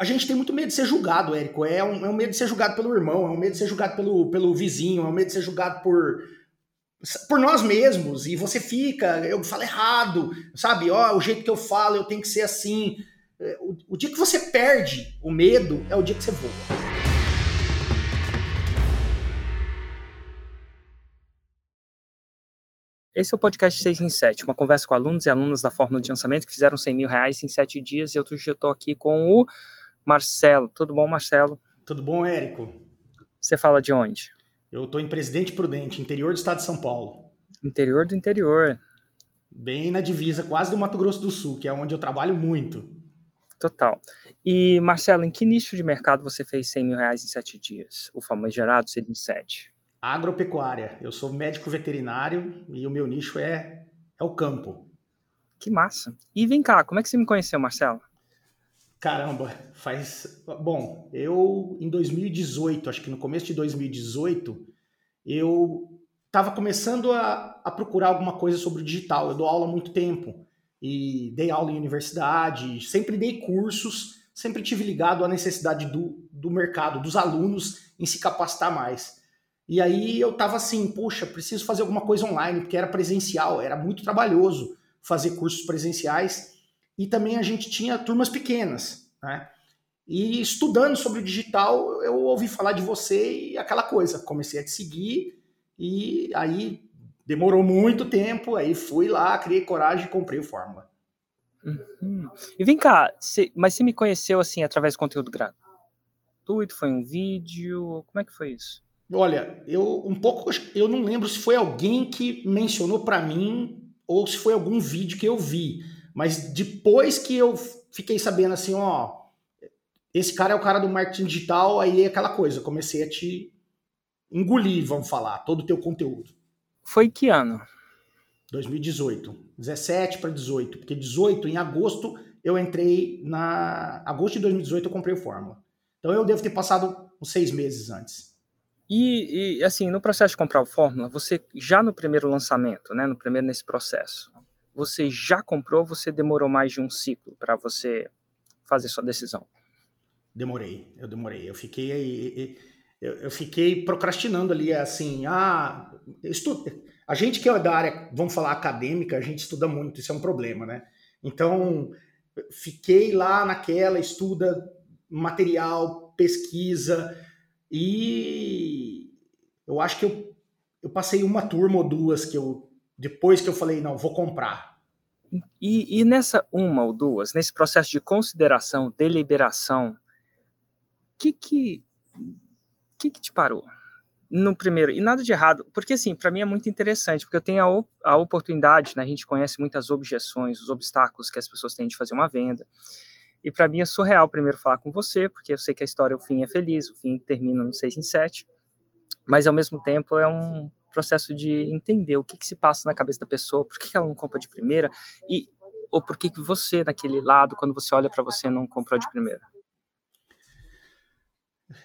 a gente tem muito medo de ser julgado, Érico. É um, é um medo de ser julgado pelo irmão, é um medo de ser julgado pelo, pelo vizinho, é um medo de ser julgado por, por nós mesmos. E você fica, eu falo errado, sabe? Ó, o jeito que eu falo, eu tenho que ser assim. É, o, o dia que você perde o medo é o dia que você voa. Esse é o podcast 6 em 7, uma conversa com alunos e alunas da Fórmula de Lançamento que fizeram 100 mil reais em 7 dias. E outro dia eu estou aqui com o Marcelo. Tudo bom, Marcelo? Tudo bom, Érico? Você fala de onde? Eu estou em Presidente Prudente, interior do estado de São Paulo. Interior do interior. Bem na divisa, quase do Mato Grosso do Sul, que é onde eu trabalho muito. Total. E, Marcelo, em que nicho de mercado você fez 100 mil reais em 7 dias? O famoso gerado seria em 7. Agropecuária. Eu sou médico veterinário e o meu nicho é, é o campo. Que massa. E vem cá, como é que você me conheceu, Marcelo? Caramba, faz. Bom, eu em 2018, acho que no começo de 2018, eu estava começando a, a, procurar alguma coisa sobre o digital. Eu dou aula há muito tempo e dei aula em universidade, sempre dei cursos, sempre tive ligado à necessidade do, do mercado, dos alunos em se capacitar mais. E aí eu estava assim, poxa, preciso fazer alguma coisa online, porque era presencial, era muito trabalhoso fazer cursos presenciais e também a gente tinha turmas pequenas, né? E estudando sobre o digital, eu ouvi falar de você e aquela coisa, comecei a te seguir e aí demorou muito tempo, aí fui lá, criei coragem e comprei o Fórmula. Uhum. E vem cá, cê, mas você me conheceu assim através do conteúdo gratuito? Foi um vídeo? Como é que foi isso? Olha, eu um pouco, eu não lembro se foi alguém que mencionou para mim ou se foi algum vídeo que eu vi. Mas depois que eu fiquei sabendo assim, ó, esse cara é o cara do marketing digital, aí é aquela coisa, comecei a te engolir, vamos falar, todo o teu conteúdo. Foi que ano? 2018. 17 para 18, porque 18 em agosto eu entrei na agosto de 2018 eu comprei o Fórmula. Então eu devo ter passado uns seis meses antes. E, e, assim, no processo de comprar o Fórmula, você já no primeiro lançamento, né, no primeiro nesse processo, você já comprou, você demorou mais de um ciclo para você fazer sua decisão? Demorei, eu demorei. Eu fiquei eu, fiquei procrastinando ali, assim, ah, estudo. A gente que é da área, vamos falar acadêmica, a gente estuda muito, isso é um problema, né? Então, fiquei lá naquela, estuda material, pesquisa, e eu acho que eu, eu passei uma turma ou duas que eu depois que eu falei, não, vou comprar. E, e nessa uma ou duas, nesse processo de consideração, deliberação, o que que, que que te parou? No primeiro, e nada de errado, porque assim, para mim é muito interessante, porque eu tenho a, a oportunidade, né, a gente conhece muitas objeções, os obstáculos que as pessoas têm de fazer uma venda, e para mim é surreal primeiro falar com você, porque eu sei que a história, o fim é feliz, o fim termina no 6 em 7, mas ao mesmo tempo é um processo de entender o que, que se passa na cabeça da pessoa, por que, que ela não compra de primeira, e ou por que, que você, naquele lado, quando você olha para você, não comprou de primeira?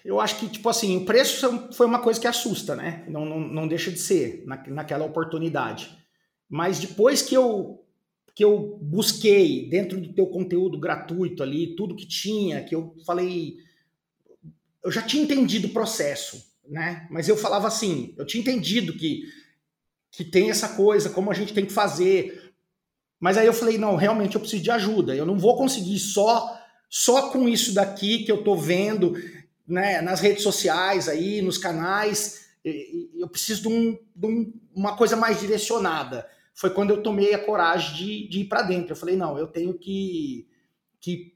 Eu acho que, tipo assim, o preço foi uma coisa que assusta, né? Não, não, não deixa de ser na, naquela oportunidade. Mas depois que eu, que eu busquei dentro do teu conteúdo gratuito ali, tudo que tinha, que eu falei. Eu já tinha entendido o processo né? Mas eu falava assim, eu tinha entendido que, que tem essa coisa, como a gente tem que fazer. Mas aí eu falei, não, realmente eu preciso de ajuda. Eu não vou conseguir só só com isso daqui que eu tô vendo, né, nas redes sociais aí, nos canais. Eu preciso de, um, de um, uma coisa mais direcionada. Foi quando eu tomei a coragem de, de ir para dentro. Eu falei, não, eu tenho que, que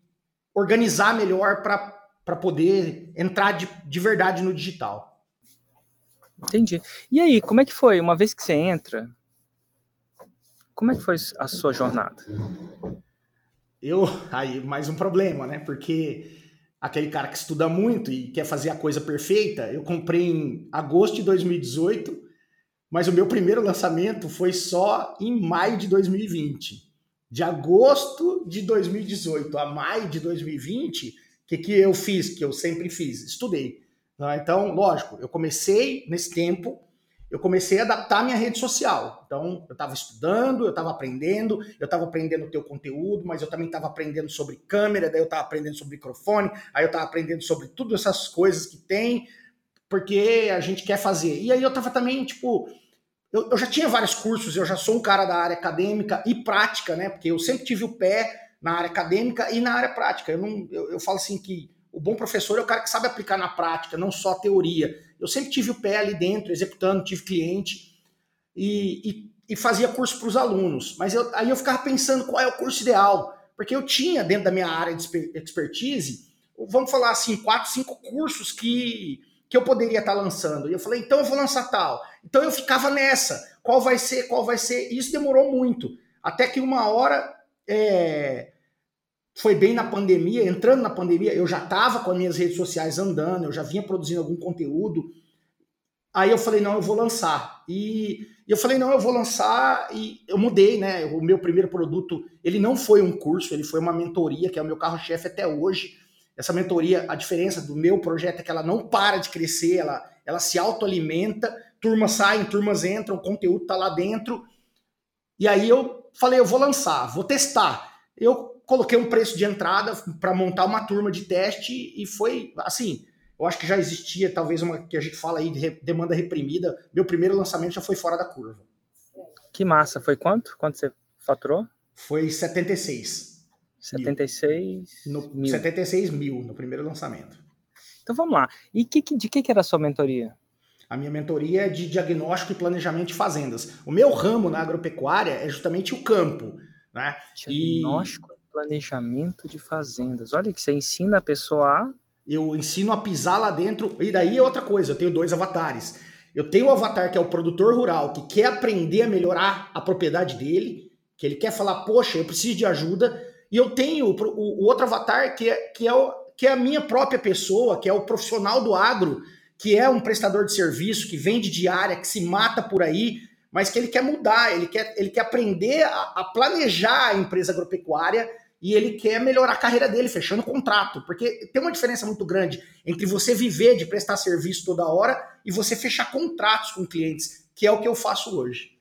organizar melhor para poder entrar de, de verdade no digital. Entendi. E aí, como é que foi? Uma vez que você entra, como é que foi a sua jornada? Eu, aí, mais um problema, né? Porque aquele cara que estuda muito e quer fazer a coisa perfeita, eu comprei em agosto de 2018, mas o meu primeiro lançamento foi só em maio de 2020. De agosto de 2018 a maio de 2020, o que, que eu fiz? Que eu sempre fiz, estudei. Né? Então, lógico, eu comecei nesse tempo, eu comecei a adaptar minha rede social. Então, eu estava estudando, eu estava aprendendo, eu estava aprendendo o teu conteúdo, mas eu também estava aprendendo sobre câmera, daí eu estava aprendendo sobre microfone, aí eu estava aprendendo sobre todas essas coisas que tem, porque a gente quer fazer. E aí eu estava também, tipo, eu, eu, já tinha vários cursos, eu já sou um cara da área acadêmica e prática, né? Porque eu sempre tive o pé na área acadêmica e na área prática. Eu, não, eu, eu falo assim que o bom professor é o cara que sabe aplicar na prática, não só teoria. Eu sempre tive o pé ali dentro, executando, tive cliente e, e, e fazia curso para os alunos. Mas eu, aí eu ficava pensando qual é o curso ideal, porque eu tinha dentro da minha área de expertise, vamos falar assim, quatro, cinco cursos que, que eu poderia estar lançando. E eu falei, então eu vou lançar tal. Então eu ficava nessa, qual vai ser, qual vai ser. E isso demorou muito, até que uma hora é, foi bem na pandemia, entrando na pandemia, eu já estava com as minhas redes sociais andando, eu já vinha produzindo algum conteúdo. Aí eu falei, não, eu vou lançar. E eu falei, não, eu vou lançar e eu mudei, né? O meu primeiro produto, ele não foi um curso, ele foi uma mentoria, que é o meu carro-chefe até hoje. Essa mentoria, a diferença do meu projeto é que ela não para de crescer, ela, ela se autoalimenta, turmas saem, turmas entram, o conteúdo tá lá dentro. E aí eu falei, eu vou lançar, vou testar. Eu coloquei um preço de entrada para montar uma turma de teste e foi assim. Eu acho que já existia talvez uma que a gente fala aí de demanda reprimida. Meu primeiro lançamento já foi fora da curva. Que massa! Foi quanto? Quanto você faturou? Foi 76. 76 mil. No, mil. 76 mil no primeiro lançamento. Então vamos lá. E que, de que, que era a sua mentoria? A minha mentoria é de diagnóstico e planejamento de fazendas. O meu ramo na agropecuária é justamente o campo. Né? Diagnóstico planejamento de fazendas. Olha que você ensina a pessoa a. Eu ensino a pisar lá dentro. E daí é outra coisa, eu tenho dois avatares. Eu tenho o avatar que é o produtor rural, que quer aprender a melhorar a propriedade dele, que ele quer falar, poxa, eu preciso de ajuda. E eu tenho o, o, o outro avatar que é, que, é o, que é a minha própria pessoa, que é o profissional do agro, que é um prestador de serviço, que vende diária, que se mata por aí, mas que ele quer mudar, ele quer, ele quer aprender a, a planejar a empresa agropecuária e ele quer melhorar a carreira dele, fechando contrato. Porque tem uma diferença muito grande entre você viver de prestar serviço toda hora e você fechar contratos com clientes, que é o que eu faço hoje.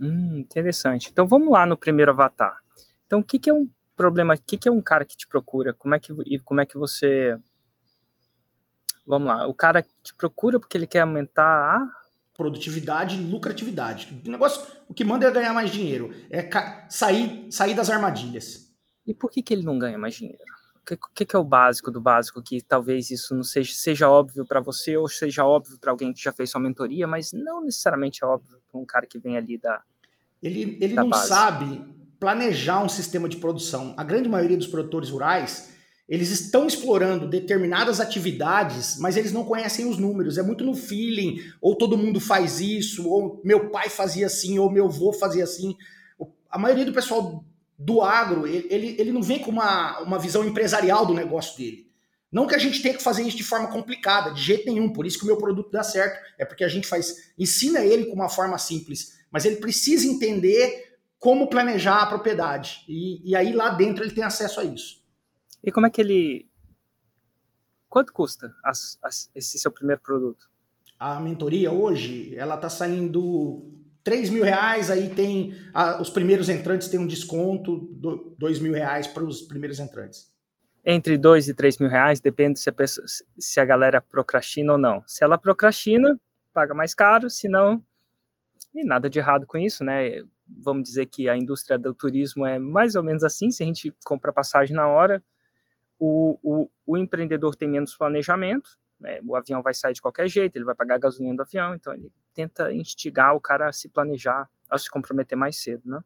Hum, interessante. Então vamos lá no primeiro avatar. Então, o que, que é um problema? O que, que é um cara que te procura? Como é que, e como é que você. Vamos lá, o cara te procura porque ele quer aumentar a produtividade e lucratividade. O negócio, o que manda é ganhar mais dinheiro, é sair, sair das armadilhas. E por que, que ele não ganha mais dinheiro? O que, que, que, é o básico do básico? Que talvez isso não seja, seja óbvio para você ou seja óbvio para alguém que já fez sua mentoria, mas não necessariamente é óbvio para um cara que vem ali da. Ele, ele da não base. sabe planejar um sistema de produção. A grande maioria dos produtores rurais eles estão explorando determinadas atividades, mas eles não conhecem os números. É muito no feeling, ou todo mundo faz isso, ou meu pai fazia assim, ou meu avô fazia assim. A maioria do pessoal do agro, ele, ele não vem com uma, uma visão empresarial do negócio dele. Não que a gente tenha que fazer isso de forma complicada, de jeito nenhum, por isso que o meu produto dá certo, é porque a gente faz, ensina ele com uma forma simples, mas ele precisa entender como planejar a propriedade. E, e aí lá dentro ele tem acesso a isso. E como é que ele. Quanto custa as, as, esse seu primeiro produto? A mentoria hoje, ela está saindo 3 mil reais, aí tem a, os primeiros entrantes tem um desconto, do, 2 mil reais para os primeiros entrantes. Entre 2 e 3 mil reais, depende se a, pessoa, se a galera procrastina ou não. Se ela procrastina, paga mais caro, se não, e nada de errado com isso, né? Vamos dizer que a indústria do turismo é mais ou menos assim, se a gente compra passagem na hora, o, o, o empreendedor tem menos planejamento, né? o avião vai sair de qualquer jeito, ele vai pagar a gasolina do avião, então ele tenta instigar o cara a se planejar, a se comprometer mais cedo, né?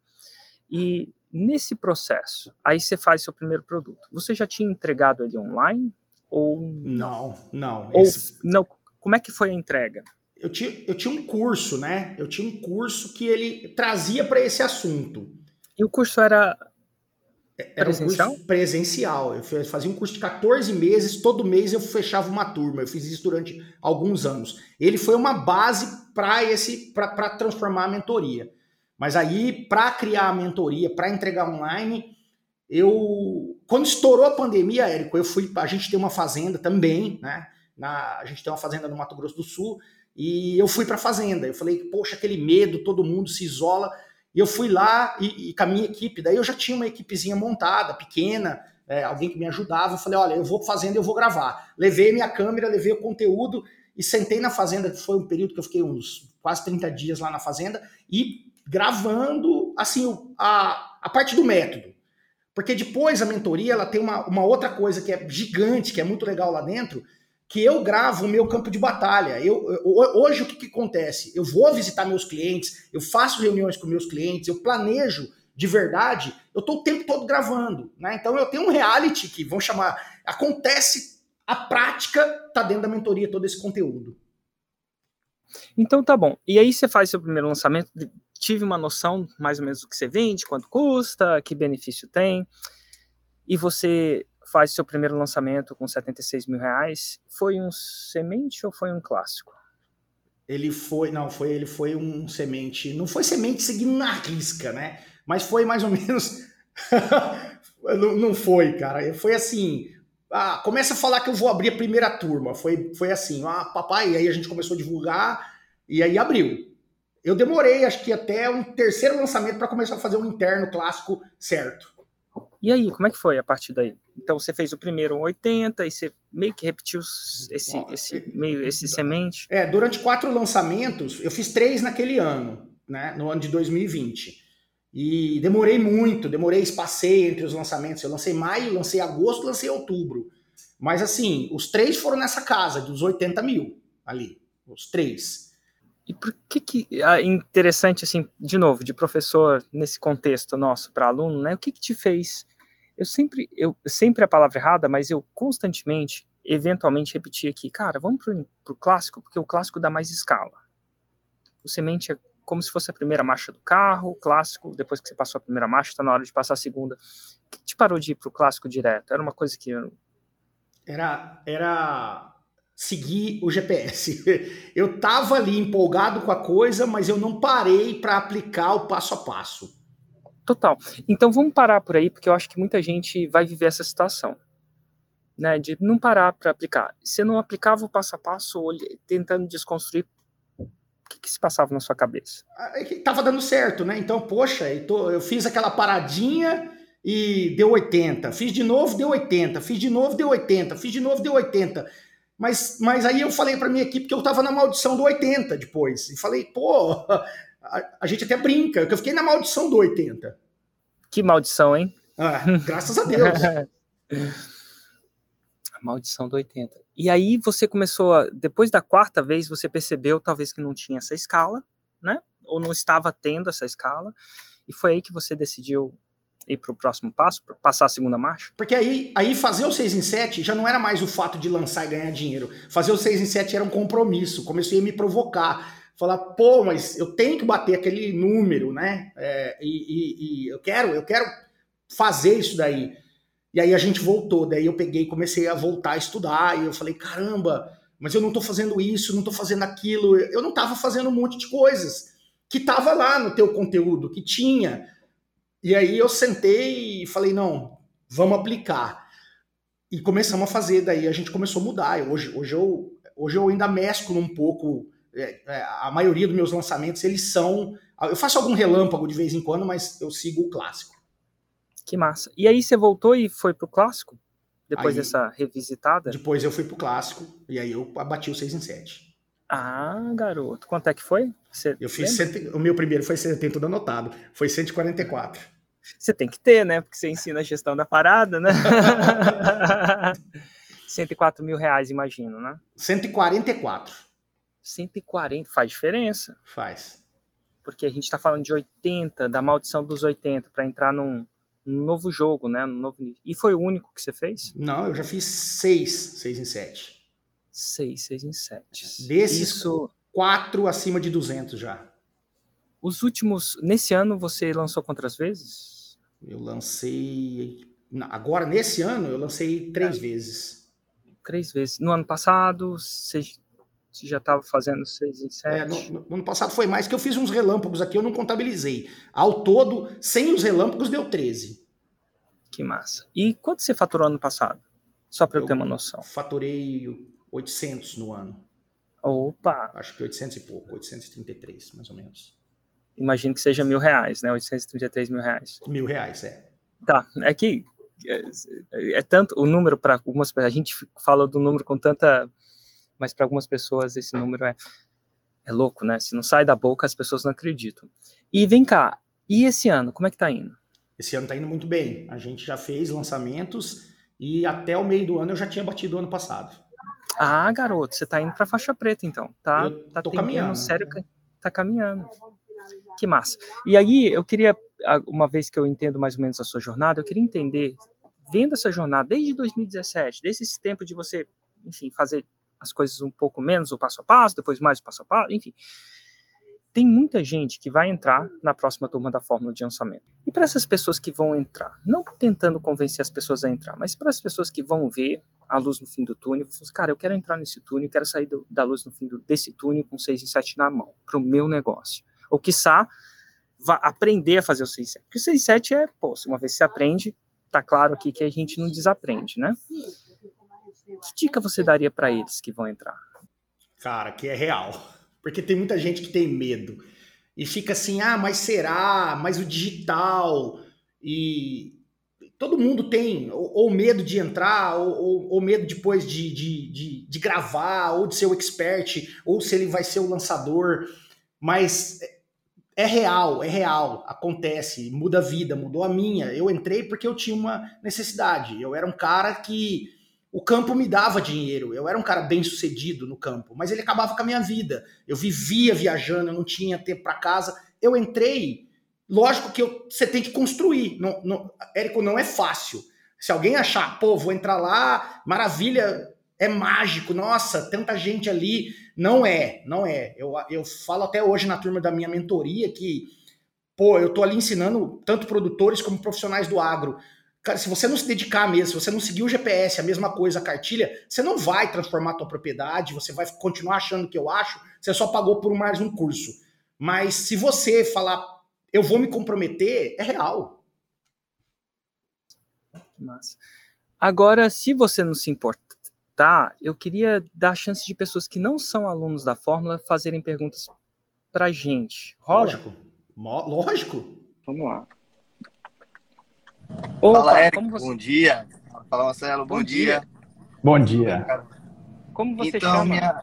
E nesse processo, aí você faz seu primeiro produto. Você já tinha entregado ele online ou não? Não, Ou esse... não? Como é que foi a entrega? Eu tinha, eu tinha um curso, né? Eu tinha um curso que ele trazia para esse assunto. E o curso era era presencial? um curso presencial. Eu fazia um curso de 14 meses, todo mês eu fechava uma turma. Eu fiz isso durante alguns anos. Ele foi uma base para esse para transformar a mentoria. Mas aí, para criar a mentoria, para entregar online, eu quando estourou a pandemia, Érico, eu fui. A gente tem uma fazenda também, né? Na, a gente tem uma fazenda no Mato Grosso do Sul e eu fui para a fazenda. Eu falei, poxa, aquele medo, todo mundo se isola. E eu fui lá e, e com a minha equipe, daí eu já tinha uma equipezinha montada, pequena, é, alguém que me ajudava. Eu falei, olha, eu vou para fazenda, eu vou gravar. Levei minha câmera, levei o conteúdo e sentei na fazenda, que foi um período que eu fiquei uns quase 30 dias lá na fazenda, e gravando, assim, a, a parte do método. Porque depois a mentoria, ela tem uma, uma outra coisa que é gigante, que é muito legal lá dentro, que eu gravo o meu campo de batalha. Eu, hoje o que, que acontece? Eu vou visitar meus clientes, eu faço reuniões com meus clientes, eu planejo de verdade, eu estou o tempo todo gravando. Né? Então eu tenho um reality que vão chamar. Acontece, a prática está dentro da mentoria, todo esse conteúdo. Então tá bom. E aí você faz seu primeiro lançamento, tive uma noção mais ou menos do que você vende, quanto custa, que benefício tem. E você faz seu primeiro lançamento com 76 mil reais, foi um semente ou foi um clássico? Ele foi, não, foi, ele foi um semente, não foi semente seguindo na risca, né? Mas foi mais ou menos, não, não foi, cara. Foi assim, ah, começa a falar que eu vou abrir a primeira turma. Foi, foi assim, ah, papai, e aí a gente começou a divulgar e aí abriu. Eu demorei, acho que até um terceiro lançamento para começar a fazer um interno clássico certo. E aí, como é que foi a partir daí? Então você fez o primeiro 80 e você meio que repetiu esse, esse meio esse semente? É, durante quatro lançamentos, eu fiz três naquele ano, né, no ano de 2020. E demorei muito, demorei, espacei entre os lançamentos. Eu lancei maio, lancei agosto, lancei outubro. Mas assim, os três foram nessa casa, dos 80 mil ali. Os três. E por que que é interessante, assim, de novo, de professor nesse contexto nosso para aluno, né? O que que te fez eu sempre, eu sempre a palavra errada, mas eu constantemente, eventualmente repetia aqui, cara, vamos pro, pro clássico, porque o clássico dá mais escala. O semente é como se fosse a primeira marcha do carro, o clássico, depois que você passou a primeira marcha, está na hora de passar a segunda. O que te parou de ir pro clássico direto? Era uma coisa que eu... Era, era seguir o GPS. Eu tava ali empolgado com a coisa, mas eu não parei para aplicar o passo a passo. Total. Então vamos parar por aí, porque eu acho que muita gente vai viver essa situação. Né, de não parar para aplicar. Você não aplicava o passo a passo, tentando desconstruir o que, que se passava na sua cabeça? Ah, é tava dando certo, né? Então, poxa, eu, tô, eu fiz aquela paradinha e deu 80. Fiz de novo, deu 80. Fiz de novo, deu 80. Fiz de novo, deu 80. Mas, mas aí eu falei para minha equipe que eu tava na maldição do 80 depois. E falei, pô, a, a, gente até brinca, que eu fiquei na maldição do 80. Que maldição, hein? Ah, graças a Deus. a maldição do 80. E aí você começou, a, depois da quarta vez, você percebeu talvez que não tinha essa escala, né? Ou não estava tendo essa escala. E foi aí que você decidiu ir para o próximo passo, passar a segunda marcha? Porque aí, aí fazer o 6 em 7 já não era mais o fato de lançar e ganhar dinheiro. Fazer o 6 em 7 era um compromisso. Comecei a me provocar falar, pô, mas eu tenho que bater aquele número, né? É, e, e, e, eu quero, eu quero fazer isso daí. E aí a gente voltou, daí eu peguei, comecei a voltar a estudar, e eu falei, caramba, mas eu não tô fazendo isso, não tô fazendo aquilo, eu não tava fazendo um monte de coisas que tava lá no teu conteúdo, que tinha. E aí eu sentei e falei, não, vamos aplicar. E começamos a fazer, daí a gente começou a mudar. Hoje, hoje, eu, hoje eu ainda mesclo um pouco a maioria dos meus lançamentos, eles são. Eu faço algum relâmpago de vez em quando, mas eu sigo o clássico. Que massa. E aí você voltou e foi pro clássico? Depois aí, dessa revisitada? Depois eu fui pro clássico e aí eu abati o 6 em 7. Ah, garoto. Quanto é que foi? Você eu fiz. Cento, o meu primeiro foi, tem tudo anotado. Foi 144. Você tem que ter, né? Porque você ensina a gestão da parada, né? 104 mil reais, imagino, né? 144. 140 faz diferença. Faz. Porque a gente está falando de 80, da maldição dos 80, para entrar num, num, novo jogo, né? Num novo. E foi o único que você fez? Não, eu já fiz seis, seis em sete. Seis, seis em sete. Desses, Isso... quatro acima de 200 já. Os últimos, nesse ano você lançou quantas vezes? Eu lancei, agora nesse ano eu lancei três é. vezes. Três vezes. No ano passado, você você já estava fazendo 6 em 7? É, no, no, ano passado foi mais, que eu fiz uns relâmpagos aqui, eu não contabilizei. Ao todo, sem os relâmpagos, deu 13. Que massa. E quanto você faturou ano passado? Só para eu, eu, ter uma noção. Faturei 800 no ano. Opa! Acho que 800 e pouco, 833, mais ou menos. Imagino que seja mil reais, né? 833 mil reais. Mil reais, é. Tá, é que é, é tanto o número para algumas a gente fala do número com tanta, mas para algumas pessoas esse número é é louco, né? Se não sai da boca, as pessoas não acreditam. E vem cá, e esse ano, como é que tá indo? Esse ano tá indo muito bem. A gente já fez lançamentos e até o meio do ano eu já tinha batido o ano passado. Ah, garoto, você tá indo pra faixa preta então, tá? Eu tá caminhando. sério, tá caminhando. Que massa. E aí, eu queria, uma vez que eu entendo mais ou menos a sua jornada, eu queria entender, vendo essa jornada desde 2017, desde esse tempo de você, enfim, fazer as coisas um pouco menos o passo a passo, depois mais o passo a passo, enfim. Tem muita gente que vai entrar na próxima turma da fórmula de lançamento. E para essas pessoas que vão entrar, não tentando convencer as pessoas a entrar, mas para as pessoas que vão ver a luz no fim do túnel, assim, cara, eu quero entrar nesse túnel, quero sair do, da luz no fim do, desse túnel com 6 e 7 na mão, para o meu negócio. Ou quiçá, vá aprender a fazer o 6 e 7. Porque o 6 e 7 é, pô, uma vez que você aprende, tá claro aqui que a gente não desaprende, né? Que dica você daria para eles que vão entrar? Cara, que é real. Porque tem muita gente que tem medo. E fica assim, ah, mas será? Mas o digital. E todo mundo tem ou, ou medo de entrar, ou, ou, ou medo depois de, de, de, de, gravar, ou de ser o expert, ou se ele vai ser o lançador. Mas é real, é real, acontece, muda a vida, mudou a minha. Eu entrei porque eu tinha uma necessidade. Eu era um cara que o campo me dava dinheiro. Eu era um cara bem sucedido no campo, mas ele acabava com a minha vida. Eu vivia viajando, eu não tinha tempo para casa. Eu entrei, lógico que você tem que construir. Não, não, Érico, não é fácil. Se alguém achar, pô, vou entrar lá, maravilha, é mágico, nossa, tanta gente ali. Não é, não é. Eu, eu falo até hoje na turma da minha mentoria que, pô, eu tô ali ensinando tanto produtores como profissionais do agro Cara, se você não se dedicar mesmo, se você não seguir o GPS, a mesma coisa, a cartilha, você não vai transformar a tua propriedade, você vai continuar achando que eu acho, você só pagou por mais um curso. Mas se você falar, eu vou me comprometer, é real. Massa. Agora, se você não se importar, eu queria dar a chance de pessoas que não são alunos da Fórmula fazerem perguntas pra gente. Rola? Lógico. Lógico. Vamos lá. Opa, Fala, Érico, você... bom dia. Fala, Marcelo, bom, bom dia. dia. Bom dia. Como você então, chama? Minha...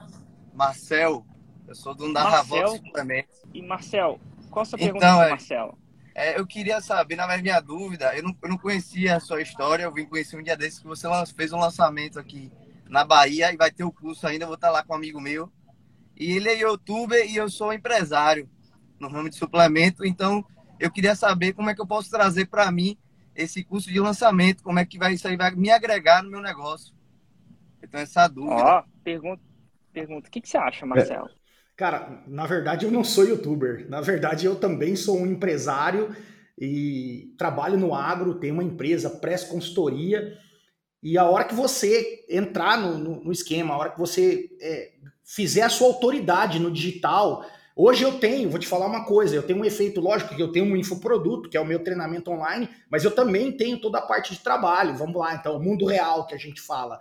Marcel, eu sou da Marcel, também. E Marcel, qual a sua pergunta, então, é, Marcelo? É, eu queria saber, na verdade, minha dúvida, eu não, eu não conhecia a sua história, eu vim conhecer um dia desses que você fez um lançamento aqui na Bahia e vai ter o curso ainda, eu vou estar lá com um amigo meu. E ele é youtuber e eu sou empresário no ramo de suplemento, então eu queria saber como é que eu posso trazer para mim esse curso de lançamento, como é que vai isso aí vai me agregar no meu negócio. Então, essa dúvida. Ó, pergunta, pergunta, o que, que você acha, Marcelo? É. Cara, na verdade eu não sou youtuber. Na verdade eu também sou um empresário e trabalho no agro, tenho uma empresa, presto consultoria. E a hora que você entrar no, no, no esquema, a hora que você é, fizer a sua autoridade no digital, Hoje eu tenho, vou te falar uma coisa, eu tenho um efeito lógico que eu tenho um infoproduto, que é o meu treinamento online, mas eu também tenho toda a parte de trabalho. Vamos lá, então, o mundo real que a gente fala.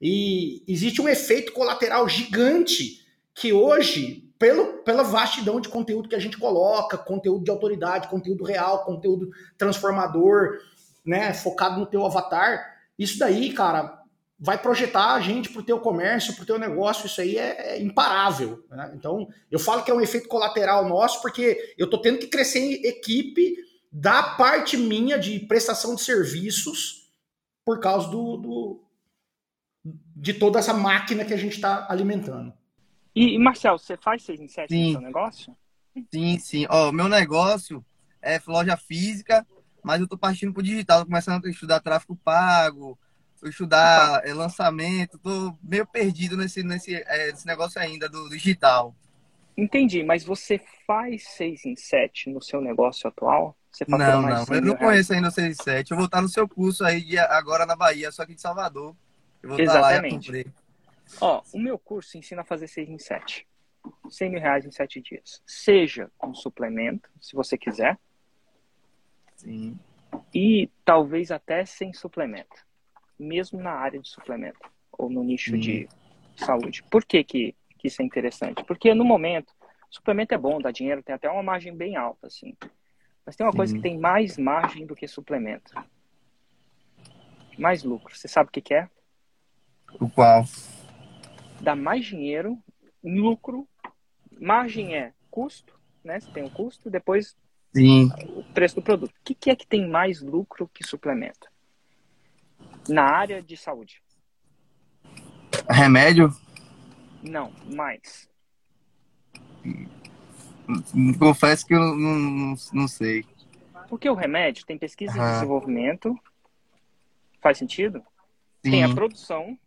E existe um efeito colateral gigante que hoje, pelo, pela vastidão de conteúdo que a gente coloca, conteúdo de autoridade, conteúdo real, conteúdo transformador, né, focado no teu avatar, isso daí, cara, vai projetar a gente para o teu comércio, para o teu negócio, isso aí é, é imparável. Né? Então, eu falo que é um efeito colateral nosso, porque eu estou tendo que crescer em equipe da parte minha de prestação de serviços por causa do, do de toda essa máquina que a gente está alimentando. E, Marcel, você faz 6 em 7 no seu negócio? Sim, sim. Ó, meu negócio é loja física, mas eu estou partindo para o digital, tô começando a estudar tráfego pago, estudar é, lançamento, tô meio perdido nesse, nesse, é, nesse negócio ainda do digital. Entendi, mas você faz 6 em 7 no seu negócio atual? Você não, não, eu não conheço ainda o 6 em 7. Eu vou estar no seu curso aí agora na Bahia, só que de Salvador. Eu vou Exatamente. estar lá Ó, o meu curso ensina a fazer 6 em 7. 100 mil reais em 7 dias. Seja com suplemento, se você quiser. Sim. E talvez até sem suplemento mesmo na área de suplemento ou no nicho hum. de saúde. Por que que que isso é interessante? Porque no momento, suplemento é bom, dá dinheiro, tem até uma margem bem alta, assim. Mas tem uma Sim. coisa que tem mais margem do que suplemento. Mais lucro. Você sabe o que, que é? O qual? Dá mais dinheiro, lucro. Margem é custo, né? Você tem um custo, depois Sim. o preço do produto. O que, que é que tem mais lucro que suplemento? Na área de saúde. Remédio? Não, mais. Confesso que eu não, não, não sei. Porque o remédio tem pesquisa e desenvolvimento. Faz sentido? Sim. Tem a produção.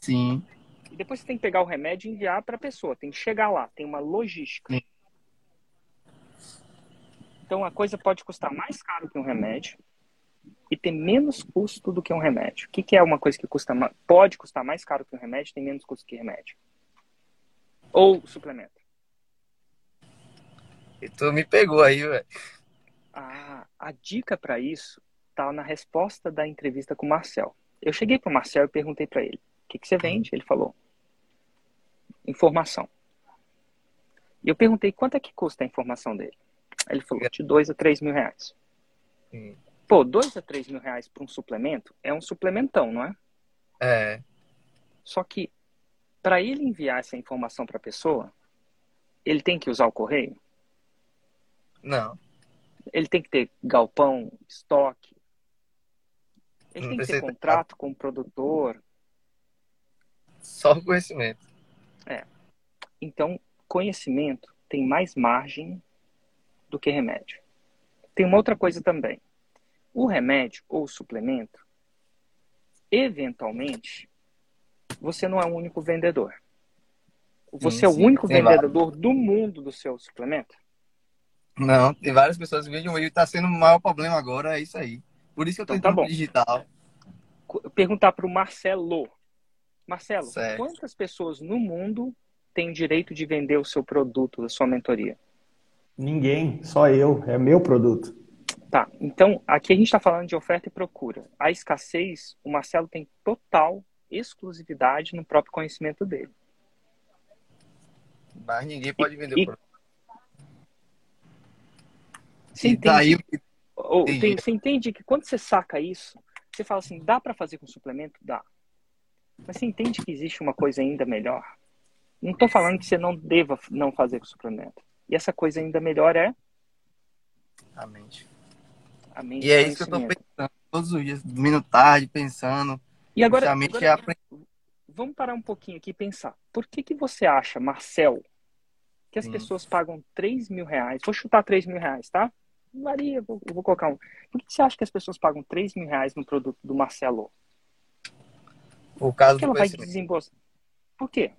Sim. E depois você tem que pegar o remédio e enviar para a pessoa. Tem que chegar lá. Tem uma logística. Sim. Então a coisa pode custar mais caro que um remédio e ter menos custo do que um remédio. O que, que é uma coisa que custa pode custar mais caro que um remédio e tem menos custo que remédio? Ou suplemento? E tu me pegou aí, velho. Ah, a dica para isso tá na resposta da entrevista com o Marcel. Eu cheguei pro Marcel e perguntei para ele: o que, que você vende? Ele falou: informação. E eu perguntei quanto é que custa a informação dele. Ele falou de 2 a 3 mil reais. Sim. Pô, 2 a 3 mil reais para um suplemento é um suplementão, não é? É. Só que para ele enviar essa informação para a pessoa, ele tem que usar o correio? Não. Ele tem que ter galpão, estoque. Ele não tem que ter contrato com o produtor. Só o conhecimento. É. Então, conhecimento tem mais margem do que remédio. Tem uma outra coisa também. O remédio ou o suplemento, eventualmente, você não é o único vendedor. Você sim, é o único vendedor vários. do mundo do seu suplemento? Não, tem várias pessoas que vendem e está sendo o maior problema agora, é isso aí. Por isso que eu estou então, tá digital. Perguntar para o Marcelo. Marcelo, certo. quantas pessoas no mundo têm o direito de vender o seu produto, a sua mentoria? Ninguém, só eu. É meu produto. Tá, então aqui a gente está falando de oferta e procura. A escassez, o Marcelo tem total exclusividade no próprio conhecimento dele. Mas ninguém pode e, vender e... o produto. Você entende, ou, tem, você entende que quando você saca isso, você fala assim, dá para fazer com suplemento? Dá. Mas você entende que existe uma coisa ainda melhor? Não estou falando que você não deva não fazer com suplemento. E essa coisa ainda melhor é a mente. E é isso que eu estou pensando todos os dias, dormindo tarde, pensando. E agora, agora é aprend... vamos parar um pouquinho aqui e pensar. Por que, que você acha, Marcel, que as Sim. pessoas pagam 3 mil reais? Vou chutar 3 mil reais, tá? Maria, vou, vou colocar um. Por que, que você acha que as pessoas pagam 3 mil reais no produto do Marcelo? Por causa Por que ela vai desembolsar? Por quê?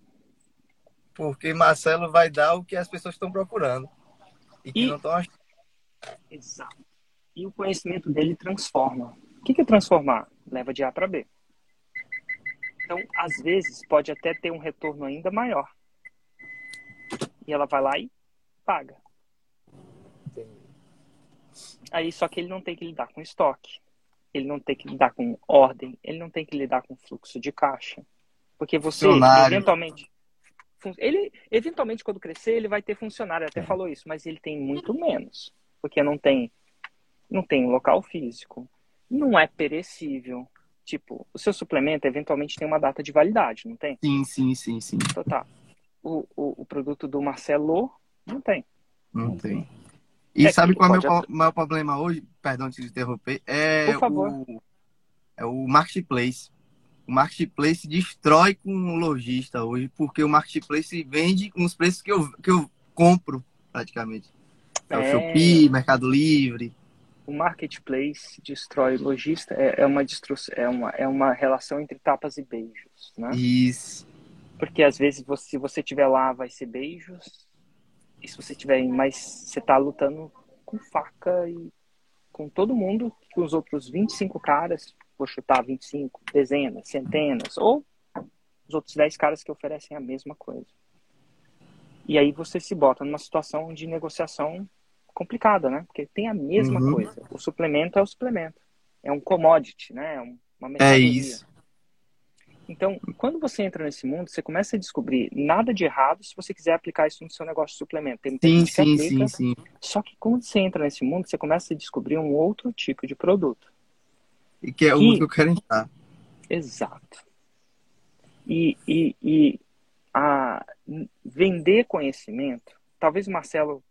Porque Marcelo vai dar o que as pessoas estão procurando. E que e... não estão achando. Exato. E o conhecimento dele transforma. O que é transformar? Leva de A para B. Então, às vezes, pode até ter um retorno ainda maior. E ela vai lá e paga. Aí, só que ele não tem que lidar com estoque. Ele não tem que lidar com ordem. Ele não tem que lidar com fluxo de caixa. Porque você, eventualmente... Ele, eventualmente, quando crescer, ele vai ter funcionário. Até é. falou isso. Mas ele tem muito menos. Porque não tem não tem um local físico, não é perecível. Tipo, o seu suplemento eventualmente tem uma data de validade, não tem? Sim, sim, sim, sim. Então tá. O, o, o produto do Marcelo não tem. Não, tem. tem. E é sabe qual é o meu maior problema hoje? Perdão te interromper. É Por favor. O, é o marketplace. O marketplace destrói com o lojista hoje, porque o marketplace vende com os preços que eu, que eu compro, praticamente. É, é o Shopee, Mercado Livre o marketplace destrói o lojista é, é uma é uma é uma relação entre tapas e beijos, né? Isso. Porque às vezes você, se você tiver lá vai ser beijos e se você tiver mais você tá lutando com faca e com todo mundo, com os outros 25 caras, vou chutar 25, dezenas, centenas ou os outros 10 caras que oferecem a mesma coisa. E aí você se bota numa situação de negociação complicada, né? Porque tem a mesma uhum. coisa. O suplemento é o suplemento. É um commodity, né? É uma É isso. Então, quando você entra nesse mundo, você começa a descobrir nada de errado se você quiser aplicar isso no seu negócio de suplemento. Tem muita Sim, sim, aplica, sim, sim. só que quando você entra nesse mundo, você começa a descobrir um outro tipo de produto. E que é o que eu quero entrar. Exato. E, e, e a, vender conhecimento, talvez o Marcelo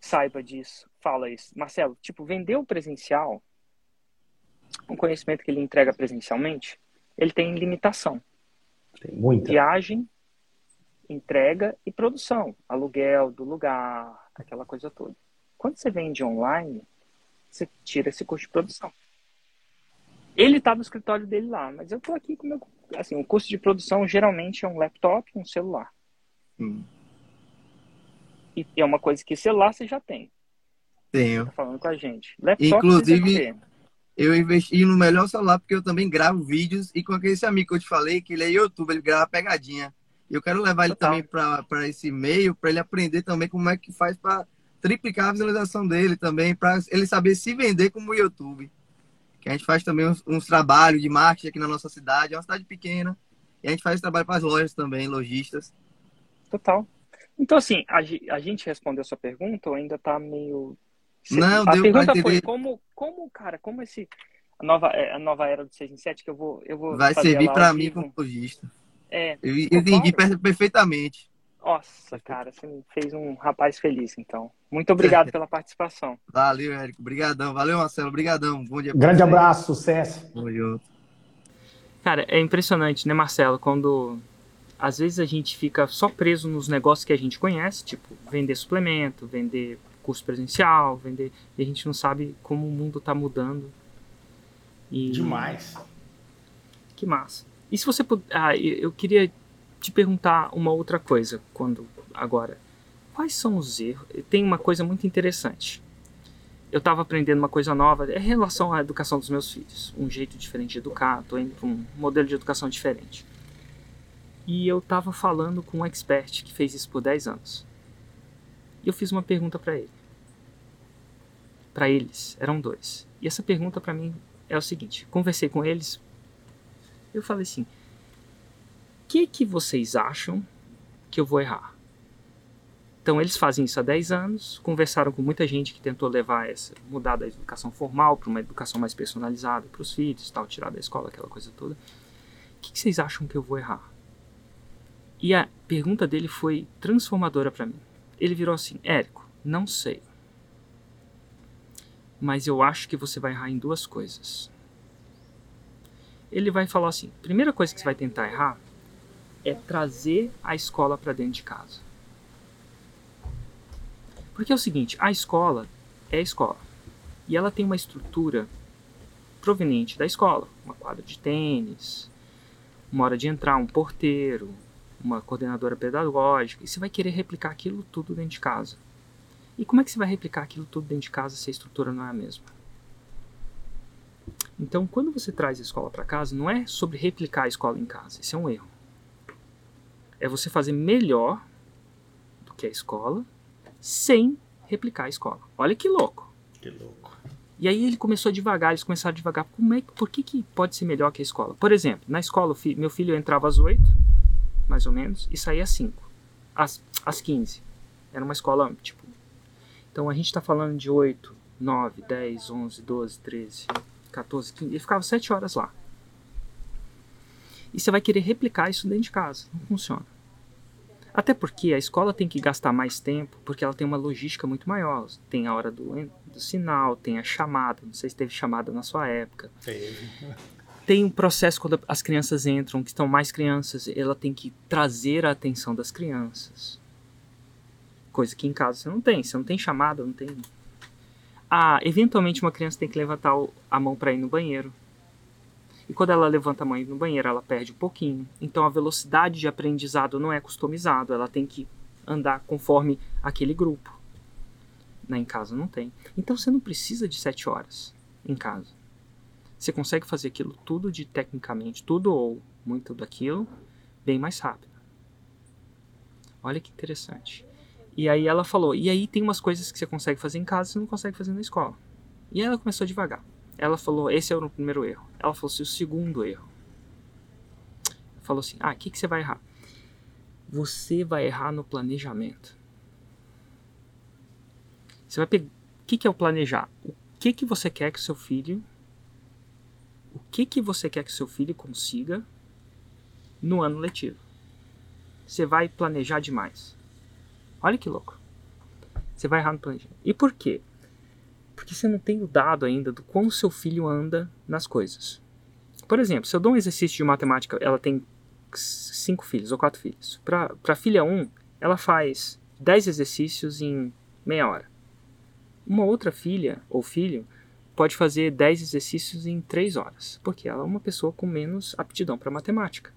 saiba disso, fala isso. Marcelo, tipo, vender o presencial, um conhecimento que ele entrega presencialmente, ele tem limitação. Tem muita. Viagem, entrega e produção, aluguel do lugar, aquela coisa toda. Quando você vende online, você tira esse custo de produção. Ele está no escritório dele lá, mas eu estou aqui com o meu. Assim, o custo de produção geralmente é um laptop e um celular. Sim. E é uma coisa que celular você já tem, Tenho. tá falando com a gente. Laptop Inclusive. Eu investi no melhor celular porque eu também gravo vídeos e com aquele amigo que eu te falei, que ele é youtuber, ele grava pegadinha. E eu quero levar ele Total. também para esse meio, para ele aprender também como é que faz para triplicar a visualização dele também, para ele saber se vender como YouTube. Que a gente faz também uns, uns trabalhos de marketing aqui na nossa cidade, é uma cidade pequena. E a gente faz trabalho para as lojas também, lojistas. Total. Então, assim, a, a gente respondeu a sua pergunta ou ainda tá meio. Não, a deu pergunta foi como, como, cara, como esse. A nova, é, a nova era do 6 em 7, que eu vou. Eu vou Vai fazer servir para mim como lojista. É, Eu Pô, entendi claro. perfeitamente. nossa, cara, você me fez um rapaz feliz, então. Muito obrigado pela participação. Valeu, Érico. Obrigadão. Valeu, Marcelo. Obrigadão. Bom dia. Grande abraço, sucesso. Tamo junto. Cara, é impressionante, né, Marcelo? Quando às vezes a gente fica só preso nos negócios que a gente conhece, tipo vender suplemento, vender curso presencial, vender. E a gente não sabe como o mundo tá mudando. E... Demais. Que massa. E se você puder. Ah, eu eu queria te perguntar uma outra coisa quando agora. Quais são os erros? Tem uma coisa muito interessante. Eu estava aprendendo uma coisa nova é em relação à educação dos meus filhos. Um jeito diferente de educar, estou indo para um modelo de educação diferente. E eu estava falando com um expert que fez isso por 10 anos. E eu fiz uma pergunta para ele. Para eles, eram dois. E essa pergunta para mim é o seguinte: conversei com eles eu falei assim: o que, que vocês acham que eu vou errar? Então eles fazem isso há 10 anos, conversaram com muita gente que tentou levar essa, mudar da educação formal para uma educação mais personalizada para os filhos, tal, tirar da escola, aquela coisa toda. O que, que vocês acham que eu vou errar? E a pergunta dele foi transformadora para mim. Ele virou assim: Érico, não sei. Mas eu acho que você vai errar em duas coisas ele vai falar assim: primeira coisa que você vai tentar errar é trazer a escola para dentro de casa. Porque é o seguinte, a escola é a escola. E ela tem uma estrutura proveniente da escola, uma quadra de tênis, uma hora de entrar, um porteiro, uma coordenadora pedagógica, e você vai querer replicar aquilo tudo dentro de casa. E como é que você vai replicar aquilo tudo dentro de casa se a estrutura não é a mesma? Então, quando você traz a escola para casa, não é sobre replicar a escola em casa. Isso é um erro. É você fazer melhor do que a escola sem replicar a escola. Olha que louco. Que louco. E aí ele começou devagar, eles começaram devagar. Como é, por que, que pode ser melhor que a escola? Por exemplo, na escola, meu filho entrava às 8, mais ou menos, e saía às 5. Às, às 15. Era uma escola, tipo. Então a gente está falando de 8, 9, 10, 11, 12, 13, 14, 15. Ele ficava 7 horas lá. E você vai querer replicar isso dentro de casa. Não funciona. Até porque a escola tem que gastar mais tempo, porque ela tem uma logística muito maior. Tem a hora do, do sinal, tem a chamada. Não sei se teve chamada na sua época. Teve. Tem um processo quando as crianças entram, que estão mais crianças, ela tem que trazer a atenção das crianças. Coisa que em casa você não tem. Você não tem chamada, não tem. Ah, eventualmente uma criança tem que levantar a mão para ir no banheiro. E quando ela levanta a mão no banheiro, ela perde um pouquinho. Então a velocidade de aprendizado não é customizado, ela tem que andar conforme aquele grupo. Na em casa não tem. Então você não precisa de sete horas em casa. Você consegue fazer aquilo tudo de tecnicamente, tudo ou muito daquilo, bem mais rápido. Olha que interessante. E aí ela falou, e aí tem umas coisas que você consegue fazer em casa e você não consegue fazer na escola. E ela começou devagar. Ela falou, esse era o primeiro erro. Ela falou assim, o segundo erro. falou assim: ah, o que, que você vai errar? Você vai errar no planejamento. Você vai pegar. O que, que é o planejar? O que, que você quer que seu filho. O que, que você quer que seu filho consiga no ano letivo? Você vai planejar demais. Olha que louco. Você vai errar no planejamento. E por quê? Porque você não tem o dado ainda do quão seu filho anda nas coisas. Por exemplo, se eu dou um exercício de matemática, ela tem cinco filhos ou quatro filhos. Para a filha 1, um, ela faz 10 exercícios em meia hora. Uma outra filha ou filho pode fazer 10 exercícios em 3 horas, porque ela é uma pessoa com menos aptidão para matemática.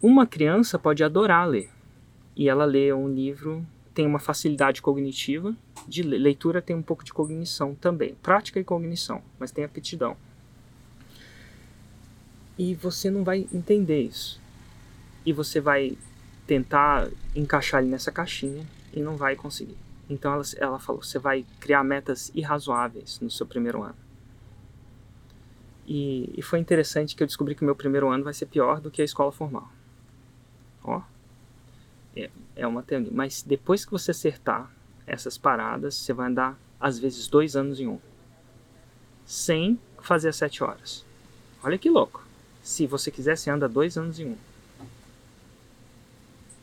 Uma criança pode adorar ler, e ela lê um livro, tem uma facilidade cognitiva, de leitura tem um pouco de cognição também, prática e cognição, mas tem aptidão. E você não vai entender isso. E você vai tentar encaixar ele nessa caixinha e não vai conseguir. Então ela, ela falou: você vai criar metas irrazoáveis no seu primeiro ano. E, e foi interessante que eu descobri que o meu primeiro ano vai ser pior do que a escola formal. Ó, é, é uma teoria. Mas depois que você acertar essas paradas, você vai andar às vezes dois anos em um, sem fazer as sete horas. Olha que louco. Se você quiser, você anda dois anos em um.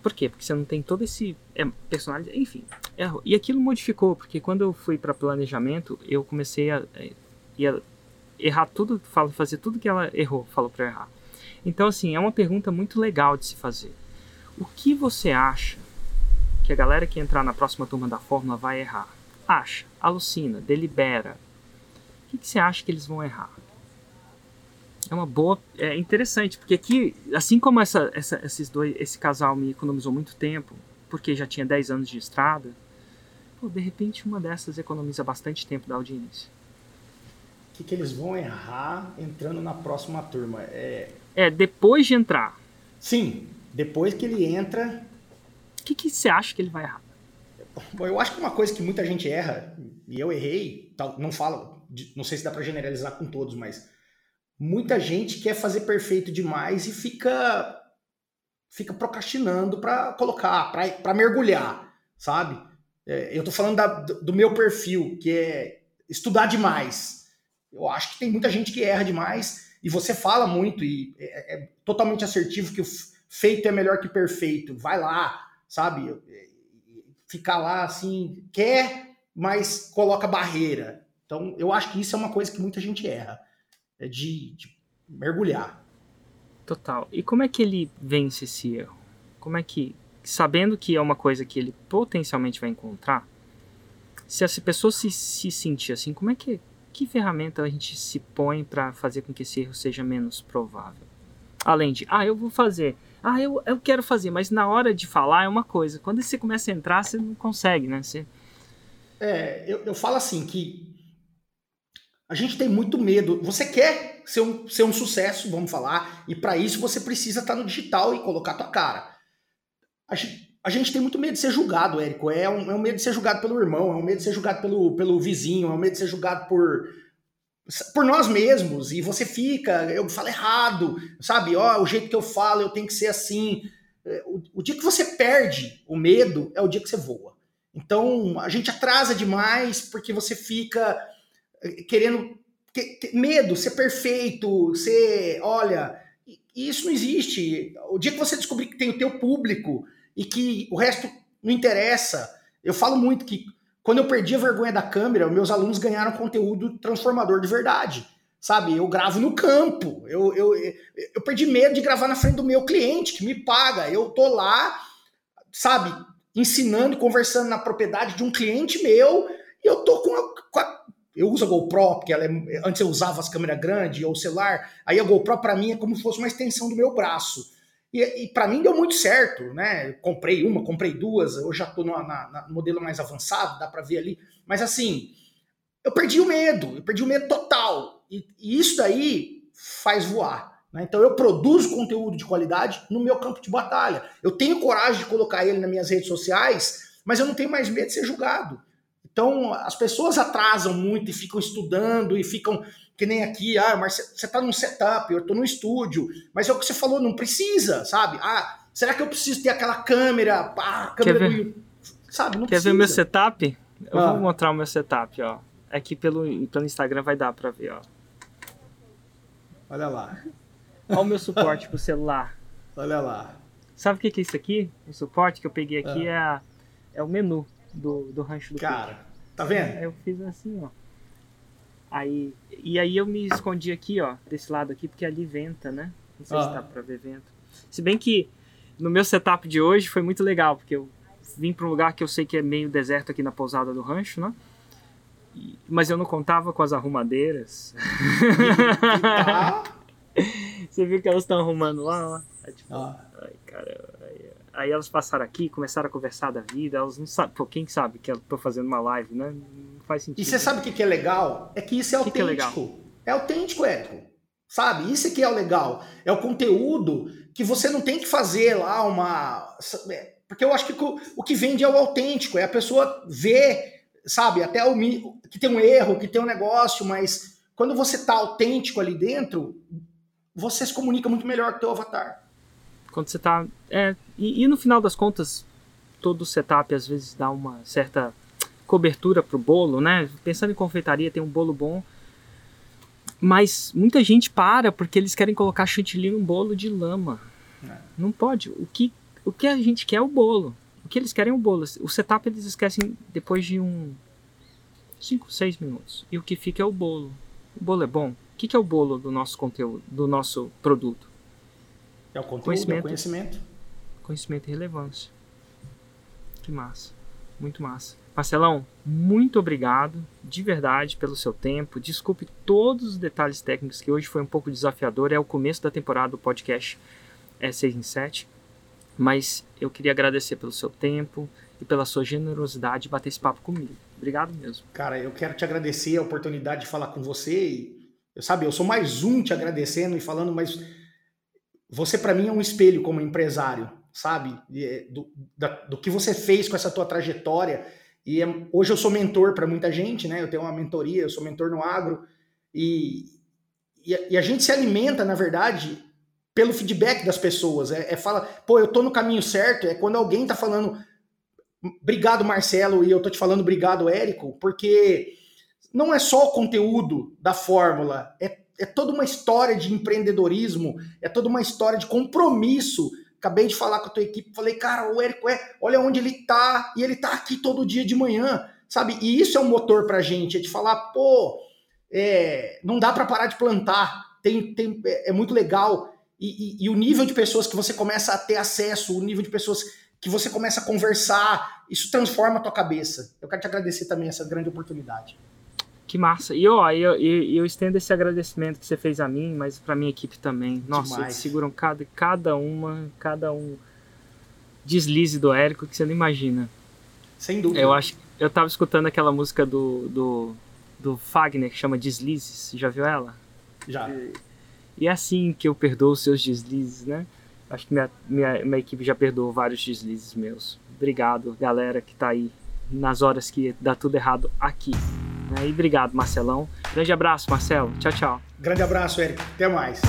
Por quê? Porque você não tem todo esse é, personagem, enfim. É, e aquilo modificou, porque quando eu fui para planejamento, eu comecei a, a, a errar tudo, fazer tudo que ela errou, falou para errar. Então, assim, é uma pergunta muito legal de se fazer. O que você acha que a galera que entrar na próxima turma da Fórmula vai errar? Acha, alucina, delibera. O que, que você acha que eles vão errar? É uma boa, é interessante, porque aqui, assim como essa, essa, esses dois, esse casal me economizou muito tempo, porque já tinha 10 anos de estrada, pô, de repente uma dessas economiza bastante tempo da audiência. O que, que eles vão errar entrando na próxima turma? É, é depois de entrar. Sim, depois que ele entra. O que, que você acha que ele vai errar? Bom, eu acho que uma coisa que muita gente erra, e eu errei, não falo, não sei se dá para generalizar com todos, mas muita gente quer fazer perfeito demais e fica fica procrastinando para colocar, para mergulhar, sabe? É, eu tô falando da, do meu perfil, que é estudar demais. Eu acho que tem muita gente que erra demais e você fala muito e é, é totalmente assertivo que o feito é melhor que perfeito. Vai lá, sabe? Ficar lá assim, quer, mas coloca barreira. Então, eu acho que isso é uma coisa que muita gente erra é de, de mergulhar. Total. E como é que ele vence esse erro? Como é que, sabendo que é uma coisa que ele potencialmente vai encontrar, se essa pessoa se, se sentir assim, como é que que ferramenta a gente se põe para fazer com que esse erro seja menos provável? Além de, ah, eu vou fazer, ah, eu, eu quero fazer, mas na hora de falar é uma coisa. Quando você começa a entrar, você não consegue, né? Você... É, eu, eu falo assim que a gente tem muito medo. Você quer ser um, ser um sucesso, vamos falar, e para isso você precisa estar tá no digital e colocar tua cara. A gente, a gente tem muito medo de ser julgado, Érico. É um, é um medo de ser julgado pelo irmão, é um medo de ser julgado pelo, pelo vizinho, é um medo de ser julgado por, por nós mesmos. E você fica, eu falo errado, sabe? Ó, o jeito que eu falo, eu tenho que ser assim. É, o, o dia que você perde o medo é o dia que você voa. Então a gente atrasa demais porque você fica querendo que, medo, ser perfeito, ser, olha, isso não existe. O dia que você descobrir que tem o teu público e que o resto não interessa, eu falo muito que quando eu perdi a vergonha da câmera, meus alunos ganharam conteúdo transformador de verdade. Sabe, eu gravo no campo. Eu, eu, eu perdi medo de gravar na frente do meu cliente que me paga. Eu tô lá, sabe, ensinando, conversando na propriedade de um cliente meu, e eu tô com a, com a eu uso a GoPro, porque ela é, antes eu usava as câmeras grandes ou celular, aí a GoPro para mim é como se fosse uma extensão do meu braço. E, e para mim deu muito certo, né? Comprei uma, comprei duas, eu já estou no modelo mais avançado, dá para ver ali. Mas assim, eu perdi o medo, eu perdi o medo total. E, e isso daí faz voar. Né? Então eu produzo conteúdo de qualidade no meu campo de batalha. Eu tenho coragem de colocar ele nas minhas redes sociais, mas eu não tenho mais medo de ser julgado. Então, as pessoas atrasam muito e ficam estudando e ficam que nem aqui, ah, mas você está num setup, eu estou no estúdio, mas é o que você falou, não precisa, sabe? Ah, será que eu preciso ter aquela câmera, pá, câmera Quer ver? do sabe? Não Quer precisa. ver meu setup? Eu Ah. vou mostrar o meu setup, ó. Aqui pelo, pelo Instagram vai dar pra ver, ó. Olha lá, Olha o meu suporte pro celular. olha lá. Sabe o que que é isso aqui? O suporte que eu peguei aqui é, a- é o menu do, do rancho do Cara, tá vendo? Aí eu fiz assim, ó. Aí, e aí eu me escondi aqui, ó, desse lado aqui, porque ali venta, né? Não sei se Ah. dá pra ver vento. Se bem que no meu setup de hoje foi muito legal, porque eu vim pra um lugar que eu sei que é meio deserto aqui na pousada do rancho, né? E- mas eu não contava com as arrumadeiras. Tá. Você viu que elas estão arrumando lá, ó. Aí, tipo, Ó, Ai, cara. Aí, aí elas passaram aqui, começaram a conversar da vida. Elas não sabem. Pô, quem sabe que eu tô fazendo uma live, né? Não faz sentido. E você sabe o que, que é legal? É que isso é Que que é autêntico. é, autêntico, Érico. Sabe? Isso é que é o legal. É o conteúdo que você não tem que fazer lá uma. é, Porque eu acho que o, que vende é o autêntico. É a pessoa ver, sabe? Até o que tem um erro, que tem um negócio, mas quando você tá autêntico ali dentro, você se comunica muito melhor com o teu avatar. Quando você tá. É, e, e no final das contas, todo setup às vezes dá uma certa cobertura pro bolo, né? Pensando em confeitaria, tem um bolo bom. Mas muita gente para porque eles querem colocar chantilly num bolo de lama. É. Não pode. O que, o que a gente quer é o bolo. O que eles querem é o bolo. O setup eles esquecem depois de um 5, 6 minutos. E o que fica é o bolo. O bolo é bom. O que, que é o bolo do nosso conteúdo, do nosso produto? É o conteúdo, é Conhecimento. o conhecimento. conhecimento e relevância. Que massa. Muito massa. Marcelão, muito obrigado de verdade pelo seu tempo. Desculpe todos os detalhes técnicos que hoje foi um pouco desafiador. É o começo da temporada do podcast é 6 em 7. Mas eu queria agradecer pelo seu tempo e pela sua generosidade de bater esse papo comigo. Obrigado mesmo. Cara, eu quero te agradecer a oportunidade de falar com você. E, eu, sabe, eu sou mais um te agradecendo e falando, mas você para mim é um espelho como empresário, sabe? E, é, Do, da- do que você fez com essa tua trajetória. E é- hoje eu sou mentor para muita gente, né? Eu tenho uma mentoria, eu sou mentor no agro. E, e, a, e a gente se alimenta, na verdade, pelo feedback das pessoas. É, é fala, pô, eu tô no caminho certo. É quando alguém tá falando, obrigado Marcelo e eu tô te falando obrigado Érico, porque não é só o conteúdo da fórmula, é, é toda uma história de empreendedorismo, é toda uma história de compromisso. Acabei de falar com a tua equipe, falei, cara, o Érico é, olha onde ele tá, e ele tá aqui todo dia de manhã, sabe? E isso é um motor pra gente, é de falar, pô, é, não dá para parar de plantar, tem, tem, é, é muito legal. E, e- e o nível de pessoas que você começa a ter acesso, o nível de pessoas que você começa a conversar, isso transforma a tua cabeça. Eu quero te agradecer também essa grande oportunidade. Que massa. E ó, eu, eu, eu estendo esse agradecimento que você fez a mim, mas pra minha equipe também. Nossa, Demais. eles seguram cada, cada uma, cada um deslize do Érico que você não imagina. Sem dúvida. Eu acho eu tava escutando aquela música do, do, do Fagner que chama Deslizes. Já viu ela? Já. E é assim que eu perdoo os seus deslizes, né? Acho que minha, minha, minha equipe já perdoou vários deslizes meus. Obrigado, galera que tá aí nas horas que dá tudo errado aqui. E obrigado, Marcelão. Grande abraço, Marcelo. Tchau, tchau. Grande abraço, Érico. Até mais.